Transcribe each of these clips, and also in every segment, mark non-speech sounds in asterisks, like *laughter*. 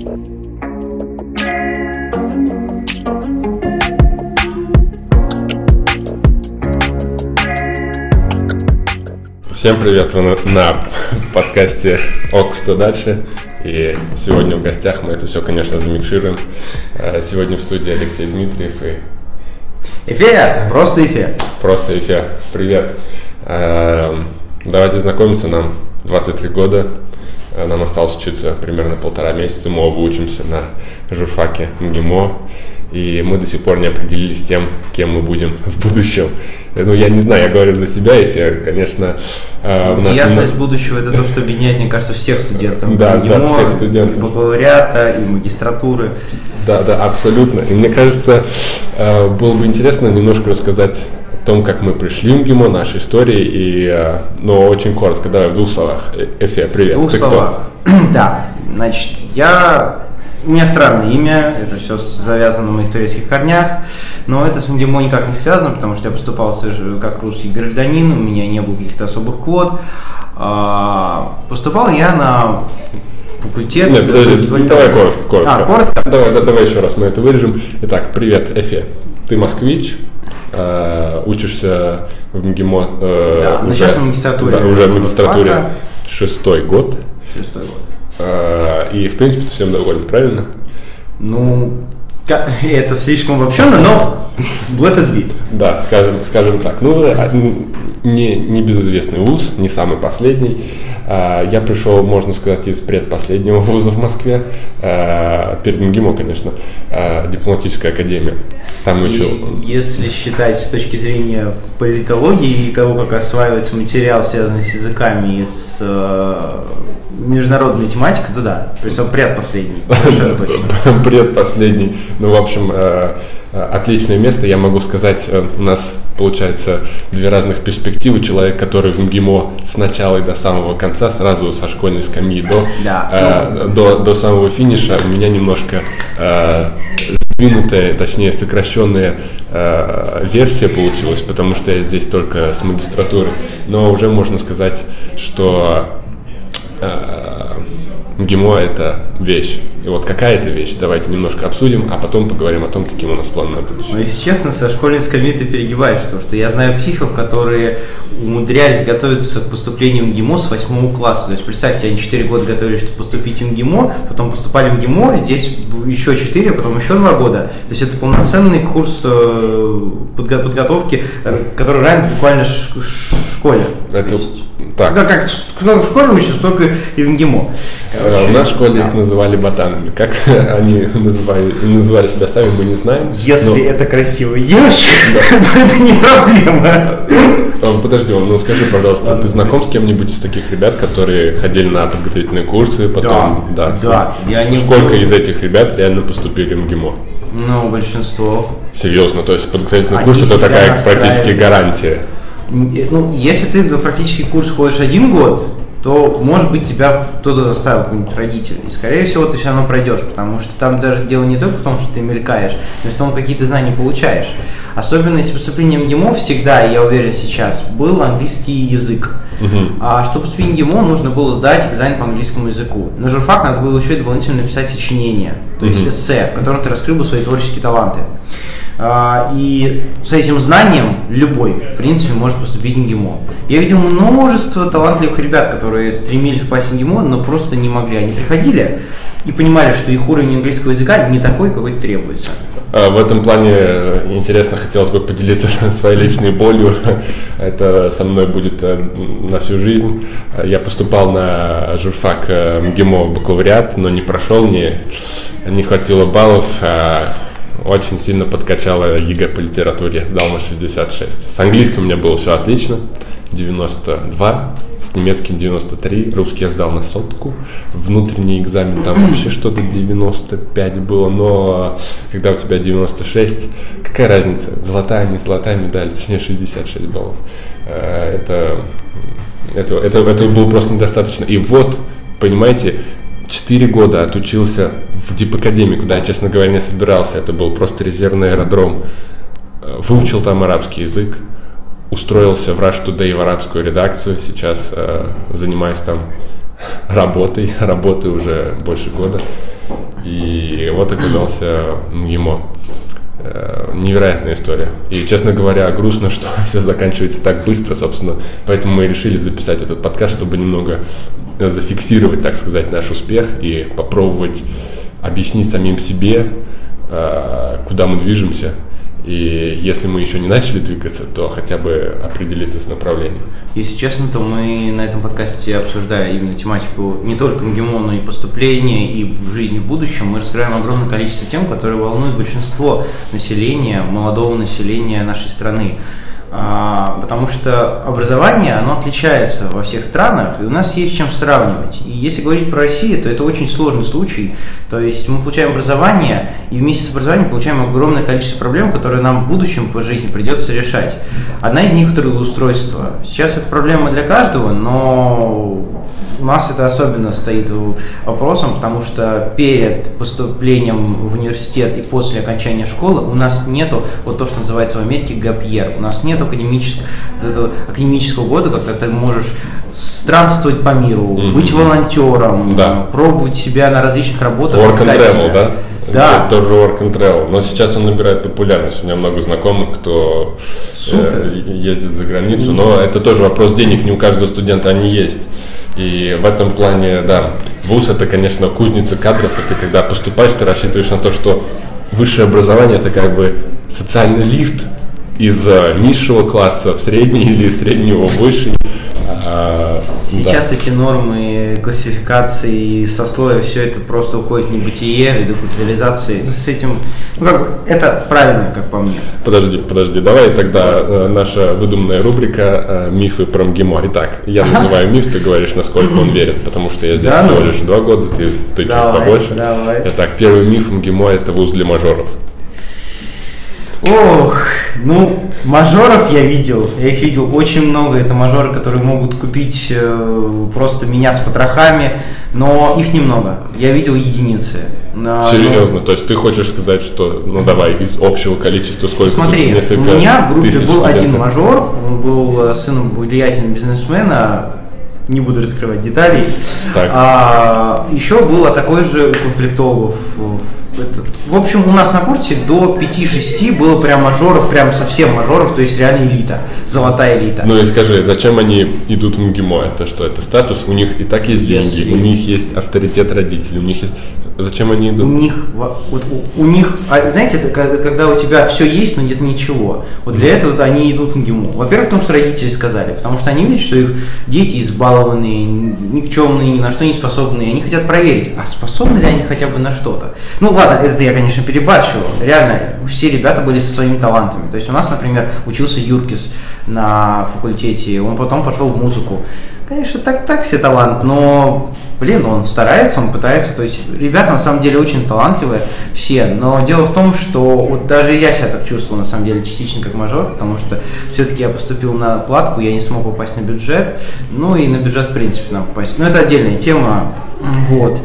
Всем привет, вы на, на подкасте ОК, что дальше? И сегодня в гостях мы это все, конечно, замикшируем. Э, сегодня в студии Алексей Дмитриев и... Эфе, просто Эфе. Просто Эфе, привет. Э, давайте знакомиться, нам 23 года, нам осталось учиться примерно полтора месяца, мы оба учимся на журфаке МГИМО и мы до сих пор не определились с тем, кем мы будем в будущем. Ну, я не знаю, я говорю за себя, и, конечно, э, у нас... Ясность немного... будущего – это то, что объединяет, мне кажется, всех студентов. Да, да, всех студентов. И бакалавриата, и магистратуры. Да, да, абсолютно. И мне кажется, э, было бы интересно немножко рассказать том, как мы пришли в МГИМО, нашей истории, и, э, но очень коротко, давай в двух словах. Эфе, привет. В двух Ты словах. Кто? *clears throat* Да, значит, я у меня странное имя, это все завязано на моих турецких корнях, но это с МГИМО никак не связано, потому что я поступал как русский гражданин, у меня не было каких-то особых квот. А, поступал я на факультет. Нет, подожди, давай коротко, коротко. А, коротко? Давай, да, давай еще раз мы это вырежем. Итак, привет, Эфе. Ты москвич, э, учишься в МГИМО. Э, да, уже, на магистратуре. Да, уже в магистратуре шестой год. Шестой год. А, и, в принципе, ты всем доволен, правильно? Ну, *laughs* это слишком обобщенно, но let it be. Да, скажем, скажем так. Ну, а, не, не безызвестный вуз, не самый последний. А, я пришел, можно сказать, из предпоследнего вуза в Москве, перед МГИМО, конечно, дипломатическая академия. Там учил. Если считать с точки зрения политологии и того, как осваивается материал, связанный с языками и с международная тематика, то да. Причем предпоследний, совершенно *laughs* точно. Предпоследний. Ну, в общем, э, э, отличное место. Я могу сказать, э, у нас получается две разных перспективы. Человек, который в МГИМО с начала и до самого конца, сразу со школьной скамьи до, да, ну, до, до самого финиша, у меня немножко сдвинутая, точнее сокращенная э, версия получилась, потому что я здесь только с магистратуры. Но уже можно сказать, что МГИМО – это вещь. И вот какая это вещь, давайте немножко обсудим, а потом поговорим о том, каким у нас план на будущее. Ну, если честно, со школьной скамьи ты перегибаешь, потому что я знаю психов, которые умудрялись готовиться к поступлению в МГИМО с 8 класса. То есть, представьте, они 4 года готовились, чтобы поступить в МГИМО, потом поступали в МГИМО, здесь еще 4, потом еще 2 года. То есть, это полноценный курс э, подготовки, э, который равен буквально школе. Это так. Как, как в школе учатся, столько и в МГИМО. Короче, у нас в школе да. их называли ботанами. Как *laughs* они называли, называли себя сами, мы не знаем. Если но... это красивая девочка, *laughs* то это не проблема. А, подожди, ну скажи, пожалуйста, ты знаком с кем-нибудь из таких ребят, которые ходили на подготовительные курсы, потом, да? Да. да. Сколько из этих ребят реально поступили в МГИМО? Ну, большинство. Серьезно, то есть подготовительный курс это такая практически гарантия. Ну, если ты на практический курс ходишь один год, то, может быть, тебя кто-то заставил, какой-нибудь родитель. И, скорее всего, ты все равно пройдешь, потому что там даже дело не только в том, что ты мелькаешь, но и в том, какие ты знания получаешь. Особенно если поступлением ГИМО всегда, я уверен сейчас, был английский язык. Uh-huh. А чтобы поступить ГИМО, нужно было сдать экзамен по английскому языку. На журфак надо было еще и дополнительно написать сочинение, то есть эссе, в котором ты раскрыл бы свои творческие таланты. А, и с этим знанием любой, в принципе, может поступить в МГИМО. Я видел множество талантливых ребят, которые стремились попасть в МГИМО, но просто не могли. Они приходили и понимали, что их уровень английского языка не такой, какой требуется. А, в этом плане э, интересно хотелось бы поделиться *laughs* своей личной болью. Это со мной будет э, на всю жизнь. Я поступал на журфак э, МГИМО бакалавриат, но не прошел, мне не хватило баллов. Очень сильно подкачала ЕГЭ по литературе, сдал на 66. С английским у меня было все отлично, 92, с немецким 93, русский я сдал на сотку, внутренний экзамен там *clears throat* вообще что-то 95 было, но когда у тебя 96, какая разница, золотая, не золотая медаль, точнее 66 баллов. Э, это, это, это, это было просто недостаточно. И вот, понимаете, 4 года отучился в Дипакадемии, куда я, честно говоря, не собирался. Это был просто резервный аэродром. Э, выучил там арабский язык, устроился в Rush Today в арабскую редакцию. Сейчас э, занимаюсь там работой, *laughs* работаю уже больше года. И вот оказался МГИМО. Э, невероятная история. И, честно говоря, грустно, что *laughs* все заканчивается так быстро, собственно. Поэтому мы решили записать этот подкаст, чтобы немного зафиксировать, так сказать, наш успех и попробовать объяснить самим себе, э, куда мы движемся, и если мы еще не начали двигаться, то хотя бы определиться с направлением. Если честно, то мы на этом подкасте, обсуждая именно тематику не только МГИМО, но и поступления, и жизни в будущем, мы раскрываем огромное количество тем, которые волнуют большинство населения, молодого населения нашей страны. А, потому что образование, оно отличается во всех странах, и у нас есть чем сравнивать. И если говорить про Россию, то это очень сложный случай. То есть мы получаем образование, и вместе с образованием получаем огромное количество проблем, которые нам в будущем по жизни придется решать. Одна из них – трудоустройство. Сейчас это проблема для каждого, но у нас это особенно стоит вопросом, потому что перед поступлением в университет и после окончания школы у нас нету вот то, что называется в Америке гапьер. У нас нет академического, академического года, когда ты можешь странствовать по миру, mm-hmm. быть волонтером, да. пробовать себя на различных работах. Work and travel, да? Да. Это тоже work and travel. Но сейчас он набирает популярность. У меня много знакомых, кто э, ездит за границу. Но это тоже вопрос денег. Не у каждого студента они есть. И в этом плане, да, вуз это, конечно, кузница кадров, это когда поступаешь, ты рассчитываешь на то, что высшее образование это как бы социальный лифт из э, низшего класса в средний или среднего в высший. А, Сейчас да. эти нормы классификации сословия, все это просто уходит в небытие и до капитализации. С этим, ну как бы, это правильно, как по мне. Подожди, подожди, давай тогда э, наша выдуманная рубрика э, «Мифы про МГИМО». Итак, я называю миф, ты говоришь, насколько он верен, потому что я здесь да, всего ну? лишь два года, ты, ты чуть побольше. Давай. Итак, первый миф МГИМО – это вуз для мажоров. Ох, ну, мажоров я видел, я их видел очень много, это мажоры, которые могут купить э, просто меня с потрохами, но их немного, я видел единицы. Но, Серьезно, ну, то есть ты хочешь сказать, что, ну давай, из общего количества сколько Смотри, у меня в группе был студентов. один мажор, он был э, сыном влиятельного бизнесмена, не буду раскрывать деталей. Так. А, еще было такой же у конфликтологов. В общем, у нас на курсе до 5-6 было прям мажоров, прям совсем мажоров, то есть реально элита, золотая элита. Ну и скажи, зачем они идут в МГИМО? Это что, это статус? У них и так есть деньги, Если... у них есть авторитет родителей, у них есть Зачем они идут? У них, вот, у, у них, а, знаете, это когда у тебя все есть, но нет ничего. Вот для этого вот они идут в МГИМО. Во-первых, потому что родители сказали, потому что они видят, что их дети избалованные, никчемные, ни на что не способные. Они хотят проверить, а способны ли они хотя бы на что-то. Ну ладно, это я, конечно, перебарщивал. Реально, все ребята были со своими талантами. То есть у нас, например, учился Юркис на факультете, он потом пошел в музыку. Конечно, так, так себе талант, но блин, он старается, он пытается, то есть ребята на самом деле очень талантливые все, но дело в том, что вот даже я себя так чувствовал на самом деле частично как мажор, потому что все-таки я поступил на платку, я не смог попасть на бюджет, ну и на бюджет в принципе нам попасть, но это отдельная тема, вот.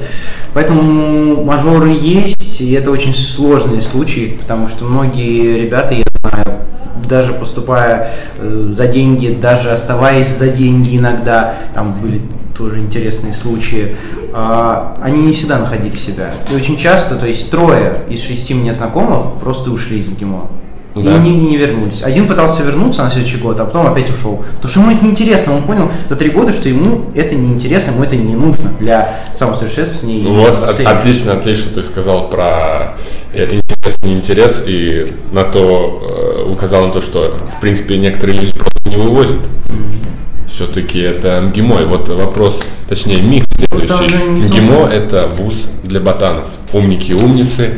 Поэтому мажоры есть, и это очень сложные случаи, потому что многие ребята, я знаю, даже поступая э, за деньги, даже оставаясь за деньги иногда, там были тоже интересные случаи, а, они не всегда находили себя. И очень часто, то есть трое из шести мне знакомых просто ушли из МГИМО. Да. И не, не вернулись. Один пытался вернуться на следующий год, а потом опять ушел. Потому что ему это неинтересно. Он понял за три года, что ему это неинтересно, ему это не нужно для самосовершенствования. Ну вот, от, отлично, отлично ты сказал про э, интерес, не интерес, и на то э, указал на то, что, в принципе, некоторые люди просто не вывозят. Mm-hmm все-таки это МГИМО. И вот вопрос, точнее миф следующий. МГИМО – это вуз для ботанов. Умники и умницы.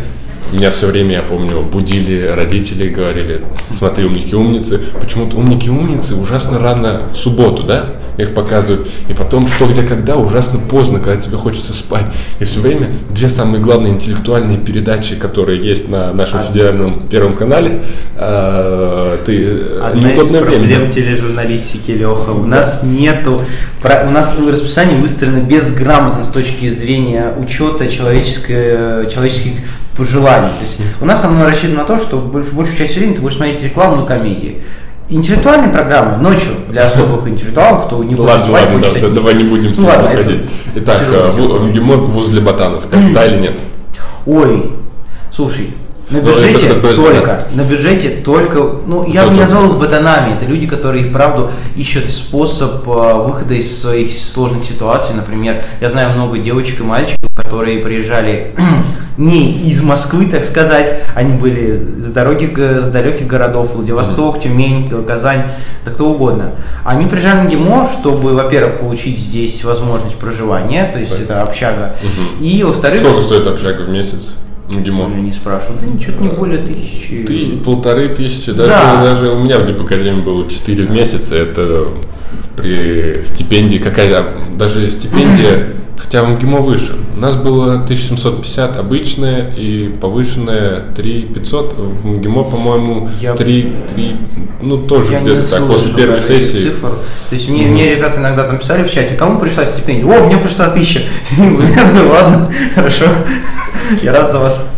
Меня все время, я помню, будили родители, говорили, смотри, умники и умницы. Почему-то умники и умницы ужасно рано в субботу, да? Их показывают, и потом что, где, когда, ужасно поздно, когда тебе хочется спать. И все время две самые главные интеллектуальные передачи, которые есть на нашем Одна. федеральном первом канале, э, ты Одна из проблем тележурналистики, Леха, у нас нету, у нас расписание выстроено безграмотно с точки зрения учета человеческой, человеческих пожеланий. То есть у нас оно рассчитано на то, что большую, большую часть времени ты будешь смотреть рекламу и комедии. Интеллектуальные программы ночью для особых интеллектуалов, кто не хочет ладно, ладно, да, давай не будем ну, ладно, ходить. Итак, МГИМО э, вуз для ботанов, *clears throat* да или нет? ой, слушай, на Ну, бюджете есть, только, на бюджете только, ну, я бы не назвал их ботанами, это люди, которые, вправду, ищут способ э, выхода из своих сложных ситуаций, например, я знаю много девочек и мальчиков, которые приезжали *clears throat* не из Москвы, так сказать, они были с дороги, г- с далеких городов, Владивосток, Тюмень, Казань, да кто угодно. Они приезжали на ГИМО, чтобы, во-первых, получить здесь возможность проживания, то есть это общага, и, во-вторых, Сколько стоит общага в месяц? МГИМО? я не спрашивал, да ничего не более тысячи. Ты полторы тысячи, даже, Да. даже у меня в Дипакадемии было 4 в месяц, это при стипендии какая даже стипендия, хотя в МГИМО выше. У нас было 1750 обычная и повышенная 3500, в МГИМО, по-моему, Я- 3, 3, ну тоже где-то так, после первой сессии. цифр. То есть мне, мне ребята иногда там писали в чате, кому пришла стипендия? О, мне пришла тысяча. *laughs* Ладно, хорошо, я рад за вас.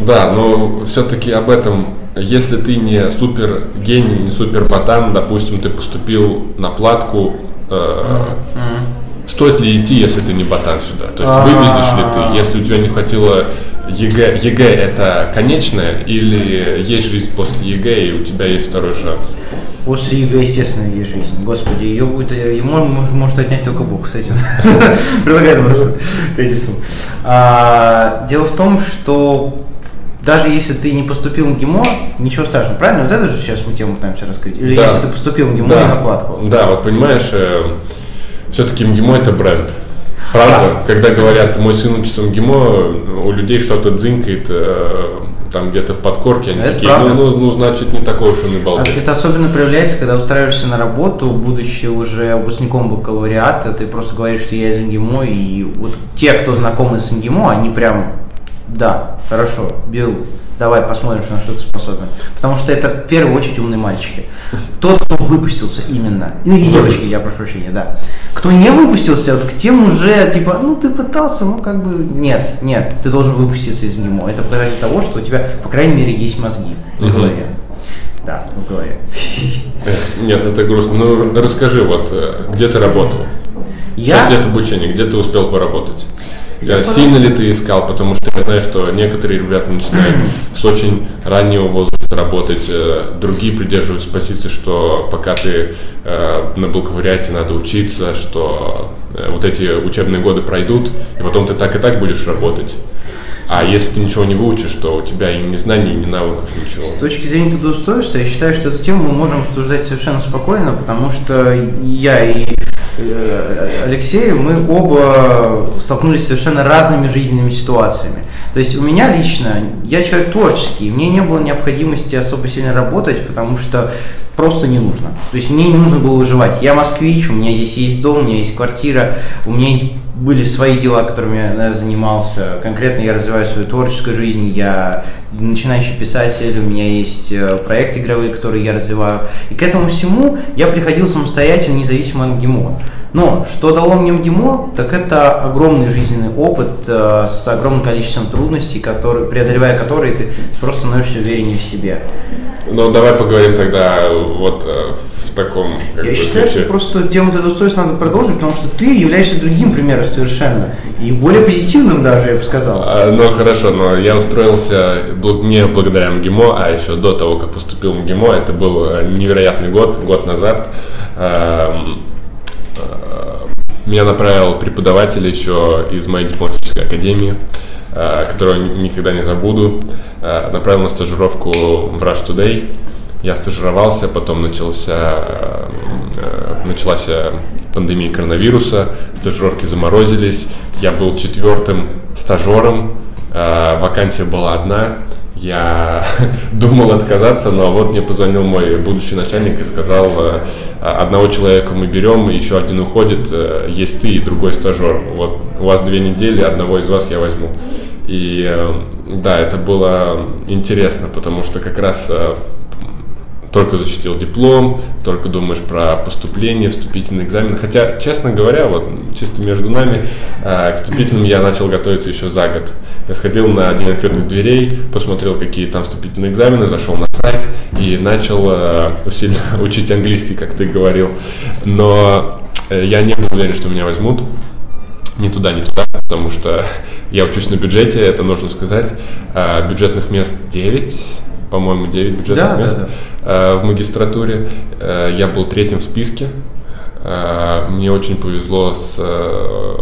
Да, но все-таки об этом, если ты не супер гений, не супер ботан, допустим, ты поступил на платку, э, стоит ли идти, если ты не ботан сюда? То есть А. вывезешь ли ты, если у тебя не хватило ЕГЭ, ЕГЭ это конечное или есть жизнь после ЕГЭ и у тебя есть второй шанс? После ЕГЭ, естественно, есть жизнь. Господи, ее будет, ее может, может отнять только Бог с этим. *laughs* Предлагаю просто тезисом. А, Дело в том, что даже если ты не поступил в МГИМО, ничего страшного, правильно? Вот это же сейчас мы тему пытаемся раскрыть. Или Да. если ты поступил в МГИМО Да. и на платку. Да, вот понимаешь, все-таки МГИМО это бренд. Правда, когда говорят, мой сын учится МГИМО, у людей что-то дзынкает э, там где-то в подкорке, они Это такие, правда. ну, ну, ну, значит, не такой уж он и А балбес. Это особенно проявляется, когда устраиваешься на работу, будучи уже выпускником бакалавриата, ты просто говоришь, что я из МГИМО, и вот те, кто знакомы с МГИМО, они прям, да, хорошо, беру, давай посмотрим, что на что ты способен. Потому что это в первую очередь умные мальчики. Тот, кто выпустился именно, ну и девочки, я прошу прощения, да. Кто не выпустился, вот к тем уже, типа, ну ты пытался, ну как бы, нет, нет, ты должен выпуститься из МГИМО. Это показатель того, что у тебя, по крайней мере, есть мозги в голове. Да, в голове. Э, Нет, это грустно. Ну, расскажи, вот, э, где ты работал? Я- Шесть лет обучения, где ты успел поработать? Я Сильно ли ты искал? Потому что я знаю, что некоторые ребята начинают с очень раннего возраста работать, э, другие придерживаются позиции, что пока ты э, на бакалавриате надо учиться, что э, вот эти учебные годы пройдут, и потом ты так и так будешь работать. А если ты ничего не выучишь, то у тебя и ни знаний, ни навыков, ничего. С точки зрения трудоустройства, я считаю, что эту тему мы можем обсуждать совершенно спокойно, потому что я и э, Алексей, мы оба столкнулись с совершенно разными жизненными ситуациями. То есть у меня лично, я человек творческий, мне не было необходимости особо сильно работать, потому что просто не нужно. То есть мне не нужно было выживать. Я москвич, у меня здесь есть дом, у меня есть квартира, у меня есть были свои дела, которыми я занимался. Конкретно я развиваю свою творческую жизнь, я начинающий писатель, у меня есть э, проекты игровые, которые я развиваю. И к этому всему я приходил самостоятельно, независимо от МГИМО. Но что дало мне МГИМО, так это огромный жизненный опыт э, с огромным количеством трудностей, которые, преодолевая которые ты просто становишься увереннее в себе. Ну, давай поговорим тогда вот э, в таком Я бы, считаю, ключе. что просто тему трудоустройства надо продолжить, потому что ты являешься другим примером совершенно. И более позитивным даже, я бы сказал. А, Ну хорошо, но я устроился не благодаря МГИМО, а еще до того, как поступил в МГИМО. Это был э, невероятный год, год назад. Э, Меня направил преподаватель еще из моей дипломатической академии, э, которого никогда не забуду. Э, Направил на стажировку в Rush Today. Я стажировался, потом начался, э, началась пандемия коронавируса, стажировки заморозились. Я был четвертым стажером, вакансия была одна. Я *laughs* думал отказаться, но вот мне позвонил мой будущий начальник и сказал, э, одного человека мы берем, еще один уходит, э, есть ты и другой стажер. Вот у вас две недели, одного из вас я возьму. И э, да, это было интересно, потому что как раз только защитил диплом, только думаешь про поступление, вступительные экзамены. Хотя, честно говоря, вот чисто между нами, э, к вступительным я начал готовиться еще за год. Я сходил на День открытых дверей, посмотрел, какие там вступительные экзамены, зашел на сайт и начал э, усиленно *laughs* учить английский, как ты говорил. Но э, я не был уверен, что меня возьмут. ни туда, ни туда, потому что *laughs* я учусь на бюджете, это нужно сказать. А, бюджетных мест 9, по-моему, 9 бюджетных Да, да, мест да. а, в магистратуре. А, Я был третьим в списке. А, Мне очень повезло с э,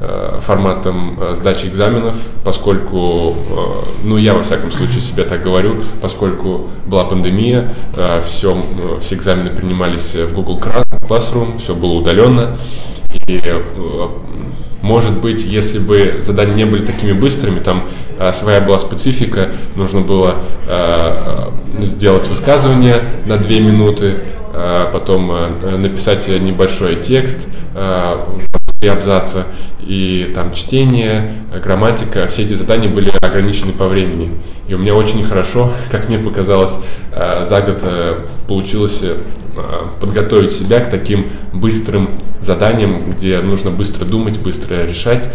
э, форматом э, сдачи экзаменов, поскольку, э, ну я во всяком случае себе так говорю, поскольку была пандемия, э, все, э, все экзамены принимались в Google Classroom, все было удаленно. И, э, может быть, если бы задания не были такими быстрыми, там э, своя была специфика, нужно было э, э, сделать высказывание на две минуты, э, потом э, написать небольшой текст, э, три абзаца, и там чтение, э, грамматика, все эти задания были ограничены по времени. И у меня очень хорошо, *laughs* как мне показалось, э, за год э, получилось подготовить себя к таким быстрым заданиям, где нужно быстро думать, быстро решать.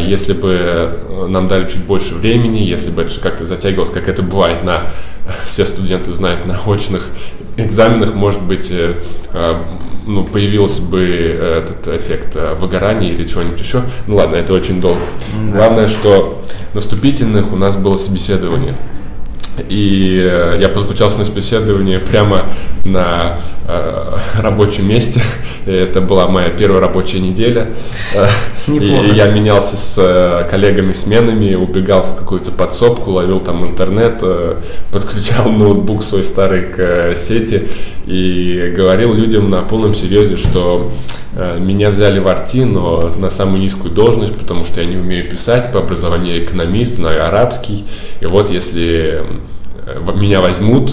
Если бы нам дали чуть больше времени, если бы это все как-то затягивалось, как это бывает на *laughs* все студенты знают на очных экзаменах, может быть, ну, появился бы этот эффект э, выгорания или чего-нибудь еще. Ну ладно, это очень долго. Да. Главное, что на вступительных у нас было собеседование. И э, я подключался на собеседование прямо на э, *laughs* рабочем месте. И это была моя первая рабочая неделя. Э, Неплохо. И я менялся с э, коллегами сменами, убегал в какую-то подсобку, ловил там интернет, подключал ноутбук свой старый к сети и говорил людям на полном серьезе, что меня взяли в арти, но на самую низкую должность, потому что я не умею писать, по образованию экономист, знаю арабский. И вот если э, меня возьмут,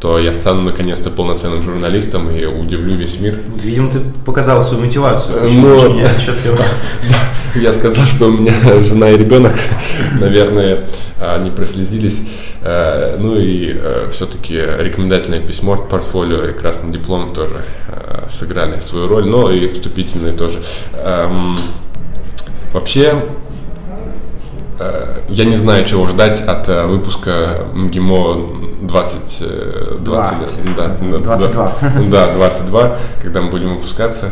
то я стану наконец-то полноценным журналистом и удивлю весь мир. Видимо, ты показал свою мотивацию. Очень, Ну, очень отчетливо. *laughs* Я сказал, что у меня *laughs* жена и ребенок, *laughs* наверное, они прослезились. Э, Ну и все-таки рекомендательное письмо, портфолио и красный диплом тоже э, сыграли свою роль, но и вступительные тоже. Эм, Вообще, э, я не знаю, чего ждать от э, выпуска МГИМО 20... э, 20 да, да, 22. да, 22, *laughs* когда мы будем выпускаться,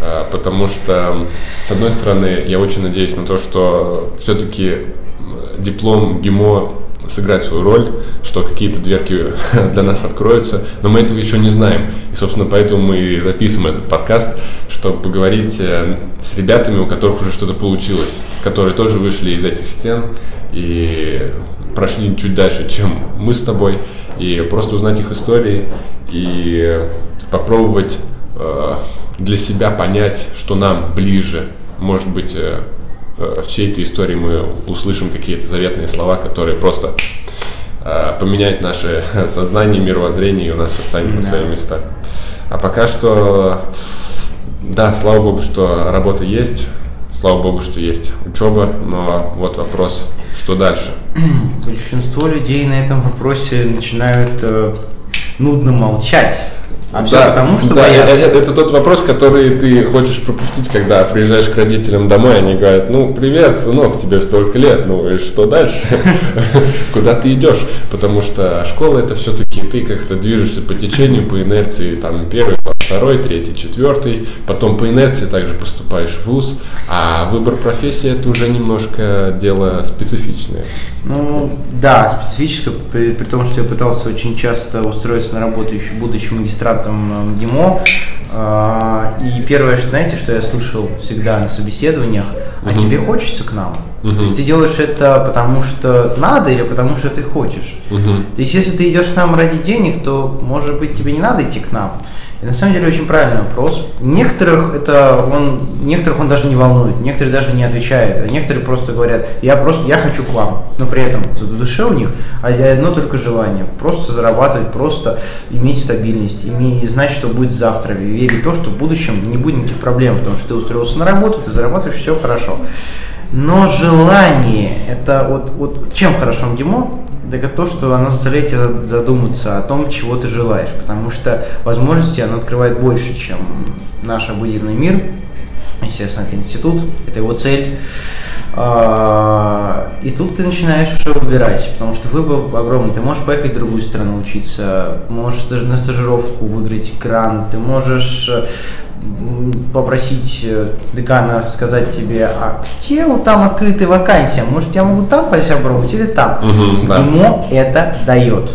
э, потому что, с одной стороны, я очень надеюсь на то, что все-таки диплом ГИМО сыграет свою роль, что какие-то дверки *laughs* для нас откроются, но мы этого еще не знаем. И, собственно, поэтому мы записываем этот подкаст, чтобы поговорить э, с ребятами, у которых уже что-то получилось, которые тоже вышли из этих стен и прошли чуть дальше, чем мы с тобой, и просто узнать их истории и попробовать э, для себя понять, что нам ближе. Может быть, э, в чьей-то истории мы услышим какие-то заветные слова, которые просто э, поменяют наше *laughs* сознание, мировоззрение, и у нас все станет на свои места. А пока что, да, слава богу, что работа есть, слава богу, что есть учеба, но вот вопрос, что дальше? Большинство людей на этом вопросе начинают э, нудно молчать. А все Да, потому, что да, боятся. Это, это тот вопрос, который ты хочешь пропустить, когда приезжаешь к родителям домой, они говорят, ну, привет, сынок, тебе столько лет, ну и что дальше? *laughs* Куда ты идешь? Потому что школа это все-таки ты как-то движешься по течению, по инерции, там первый, второй, третий, четвертый, потом по инерции также поступаешь в ВУЗ, а выбор профессии это уже немножко дело специфичное. Ну, да, специфически, при, при том, что я пытался очень часто устроиться на работу, еще будучи магистратом МГИМО. А, и первое, что, знаете, что я слышал всегда на собеседованиях, а тебе хочется к нам? Мгм. То есть ты делаешь это потому, что надо или потому, что ты хочешь? Мгм. То есть если ты идешь к нам ради денег, то, может быть, тебе не надо идти к нам. И на самом деле очень правильный вопрос. Некоторых это он, некоторых он даже не волнует, некоторые даже не отвечают, а некоторые просто говорят, я просто, я хочу к вам, но при этом в душе у них одно только желание, просто зарабатывать, просто иметь стабильность, иметь, знать, что будет завтра, и верить в то, что в будущем не будет никаких проблем, потому что ты устроился на работу, ты зарабатываешь, все хорошо. Но желание, это вот, вот чем хорошо МГИМО, так это то, что оно заставляет тебя задуматься о том, чего ты желаешь, потому что возможности оно открывает больше, чем наш обыденный мир. Естественно, это институт, это его цель. А, И тут ты начинаешь уже выбирать, потому что выбор огромный. Ты можешь поехать в другую страну учиться, можешь на стажировку выиграть грант, ты можешь э, попросить э, декана сказать тебе, а где вот там открытые вакансии, может я могу там попробовать или там. Мгм, да. Ему это дает.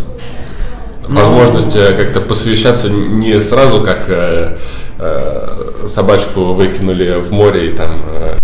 Возможность э, как-то посвящаться не сразу, как э, э, собачку выкинули в море и там э,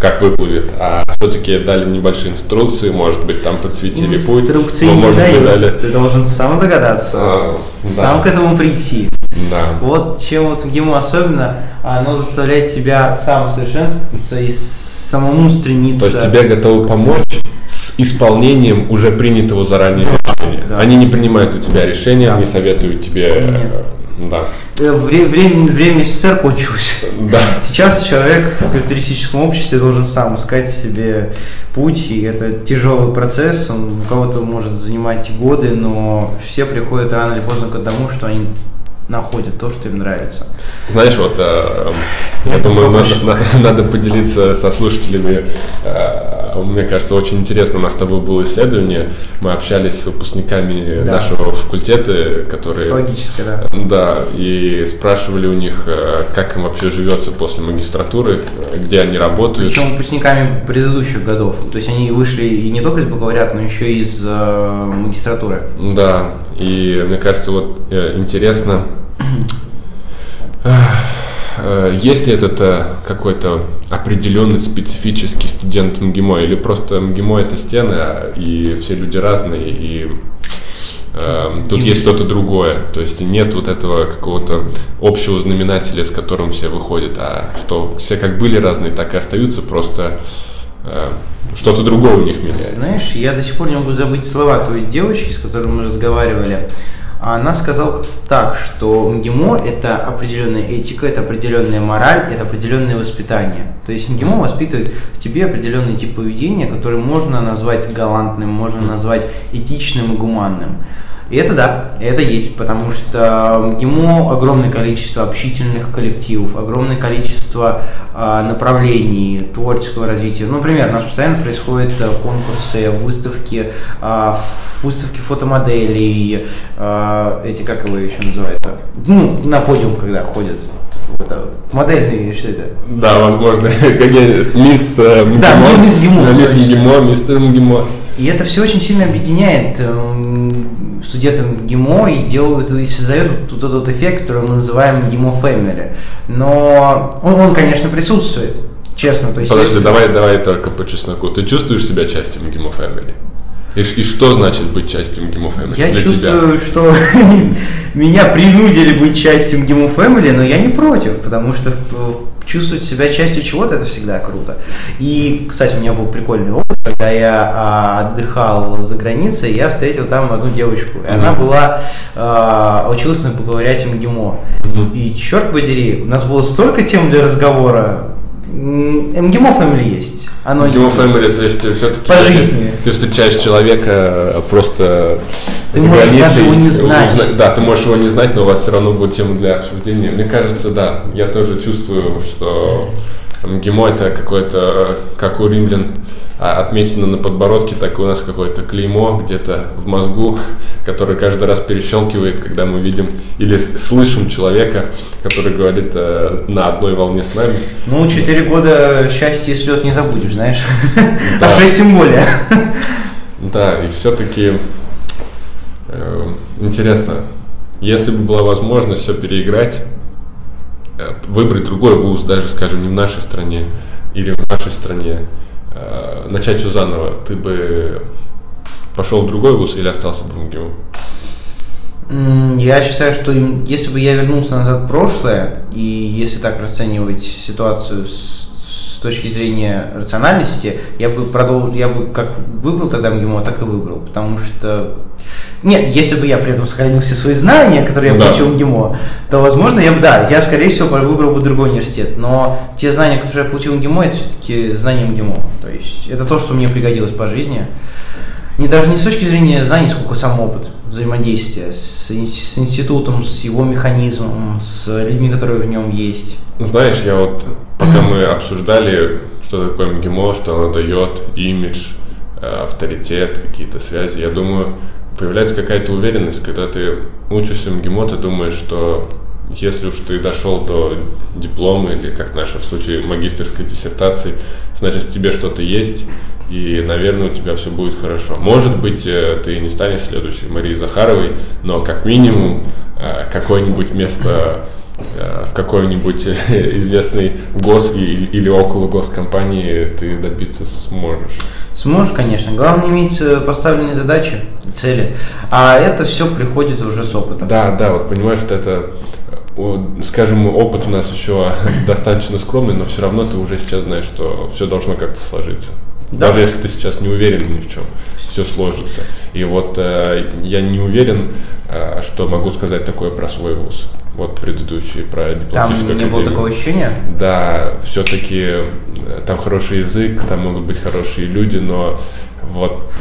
как выплывет, а все-таки дали небольшие инструкции, может быть, там подсветили путь. Инструкции ну, не может быть, дают. дали. Ты должен сам догадаться. А, Сам да. к этому прийти. Да. Вот чем вот ГИМО особенно, оно заставляет тебя самосовершенствоваться и самому стремиться. То есть тебе готовы помочь с исполнением уже принятого заранее решения. да. Они не принимают за тебя решения, Да. не советуют тебе. э, Нет. Да. Э, Вре- время, время СССР кончилось. Да. Сейчас человек в капиталистическом обществе должен сам искать себе путь, и это тяжелый процесс, он у кого-то может занимать годы, но все приходят рано или поздно к тому, что они находят то, что им нравится. Знаешь, вот э, я думаю, надо, надо поделиться со слушателями. э, Мне кажется, очень интересно. У нас с тобой было исследование. Мы общались с выпускниками Да. нашего факультета, которые Социологическое, да. Да, и спрашивали у них, э, как им вообще живется после магистратуры, где они работают. Причем выпускниками предыдущих годов. То есть они вышли и не только из бакалавриата, но еще и из э, магистратуры. Да, и мне кажется, вот э, интересно, есть ли этот э, какой-то определенный специфический студент МГИМО, или просто МГИМО это стены, а- и все люди разные, и э, тут есть что-то другое, то есть нет вот этого какого-то общего знаменателя, с которым все выходят, а что все как были разные, так и остаются, просто э, что-то другое у них меняется. Знаешь, я до сих пор не могу забыть слова той девочки, с которой мы разговаривали. Она сказала так, что МГИМО – это определенная этика, это определенная мораль, это определенное воспитание. То есть МГИМО воспитывает в тебе определенный тип поведения, который можно назвать галантным, можно назвать этичным и гуманным. И это да, это есть, потому что МГИМО огромное количество общительных коллективов, огромное количество а, направлений творческого развития. Ну, например, у нас постоянно происходят а, конкурсы, выставки, ф- выставки фотомоделей, а, эти, как его еще называется, ну, на подиум, когда ходят. Это, модельные, что это? Да, возможно. *laughs* Какие мисс э, МГИМО. Да, мисс ГИМО, Мисс. МГИМО, мистер МГИМО. И это все очень сильно объединяет студентов ГИМО и делают и создает вот этот эффект, который мы называем ГИМО Family. Но он, он, конечно, присутствует, честно. То есть Подожди, если- давай, давай только по чесноку. Ты чувствуешь себя частью МГИМО Family? И, и что значит быть частью МГИМО Family Я для чувствую, что *laughs* меня принудили быть частью МГИМО Family, но я не против, потому что чувствовать себя частью чего-то это всегда круто. И, кстати, у меня был прикольный опыт, когда я а, отдыхал за границей, я встретил там одну девочку, и она Мгм. была а, училась на бакалавриате МГИМО. Мгм. И черт подери, у нас было столько тем для разговора. М, МГИМО Family есть. Оно МГИМО есть. Family, то есть все-таки... По жизни. Ты встречаешь человека э, просто Ты можешь границей. даже его не знать. Узна- Да, ты можешь его не знать, но у вас все равно будет тема для обсуждения. Мне кажется, да, я тоже чувствую, что МГИМО это какое-то, э, как у римлян, а, отметина на подбородке, так и у нас какое-то клеймо где-то в мозгу, которое каждый раз перещелкивает, когда мы видим или слышим человека, который говорит э, на одной волне с нами. Ну, четыре года счастья и слез не забудешь, знаешь. Да. А шесть тем более. Да, и все-таки интересно, если бы была возможность все переиграть, э, выбрать другой вуз, даже, скажем, не в нашей стране или в нашей стране, э, начать все заново, ты бы пошел в другой вуз или остался бы в МГИМО? М, Я считаю, что если бы я вернулся назад в прошлое, и если так расценивать ситуацию с, с точки зрения рациональности, я бы продолжил, я бы как выбрал тогда МГИМО, так и выбрал, потому что нет, если бы я при этом сохранил все свои знания, которые я Да. получил в ГИМО, то, возможно, я бы, да, я, скорее всего, выбрал бы другой университет. Но те знания, которые я получил в ГИМО, это все-таки знания МГИМО. То есть это то, что мне пригодилось по жизни. Не даже не с точки зрения знаний, сколько сам опыт взаимодействия с, с институтом, с его механизмом, с людьми, которые в нем есть. Знаешь, я вот, пока мы обсуждали, что такое МГИМО, что оно дает, имидж, э, авторитет, какие-то связи, я думаю, появляется какая-то уверенность, когда ты учишься МГИМО, ты думаешь, что если уж ты дошел до диплома или, как в нашем случае, магистрской диссертации, значит, в тебе что-то есть, и, наверное, у тебя все будет хорошо. Может быть, э, ты не станешь следующей Марией Захаровой, но как минимум э, какое-нибудь место в какой-нибудь *laughs* известной гос или около госкомпании ты добиться сможешь. Сможешь, конечно. Главное иметь поставленные задачи, цели. А это все приходит уже с опытом. Да, да, вот понимаешь, что это скажем, опыт у нас еще *laughs* достаточно скромный, но все равно ты уже сейчас знаешь, что все должно как-то сложиться. Да. Даже если ты сейчас не уверен ни в чем, все сложится. И вот э, я не уверен, э, что могу сказать такое про свой вуз. Вот предыдущий про дипломатическую Там не было такого ощущения? Да, все-таки э, там хороший язык, там могут быть хорошие люди, но вот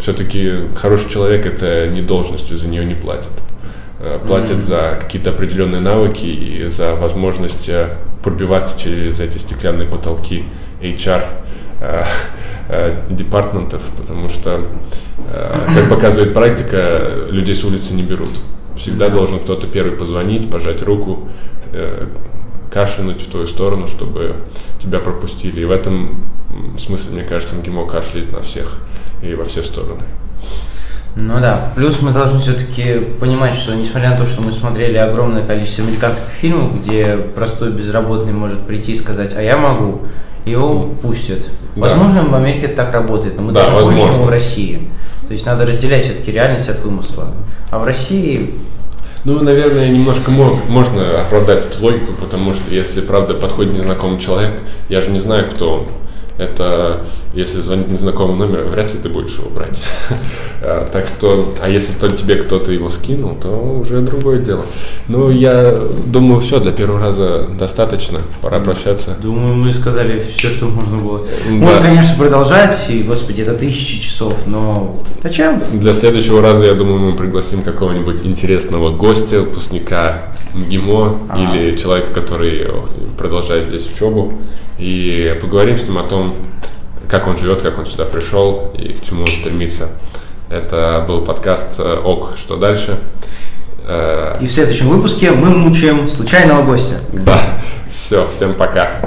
все-таки хороший человек это не должностью, за нее не платят. Платят mm-hmm. за какие-то определенные навыки и за возможность пробиваться через эти стеклянные потолки HR департментов, потому что, э, как показывает практика, людей с улицы не берут. Всегда должен кто-то первый позвонить, пожать руку, кашлянуть в твою сторону, чтобы тебя пропустили. И в этом смысле, мне кажется, МГИМО кашляет на всех и во все стороны. Ну да, плюс мы должны все-таки понимать, что несмотря на то, что мы смотрели огромное количество американских фильмов, где простой безработный может прийти и сказать, а я могу, его пустят. Да. Возможно, в Америке это так работает, но мы да, даже больше в России. То есть надо разделять все-таки реальность от вымысла. А в России ну, наверное, немножко мог, можно оправдать эту логику, потому что если, правда, подходит незнакомый человек, я же не знаю, кто он это если звонит незнакомый номер, вряд ли ты будешь его брать. *laughs* А, так что, а если тебе кто-то его скинул, то уже другое дело. Ну, я думаю, все, для первого раза достаточно, пора прощаться. Думаю, мы сказали все, что можно было. Да. Можно, конечно, продолжать, и, господи, это тысячи часов, но зачем? Для следующего раза, я думаю, мы пригласим какого-нибудь интересного гостя, выпускника МГИМО а -а. или человека, который продолжает здесь учебу, и поговорим с ним о том, как он живет, как он сюда пришел и к чему он стремится. Это был подкаст э, ОК. Что дальше? Э, и в следующем выпуске мы мучаем случайного гостя. Да. *laughs* Все, всем пока.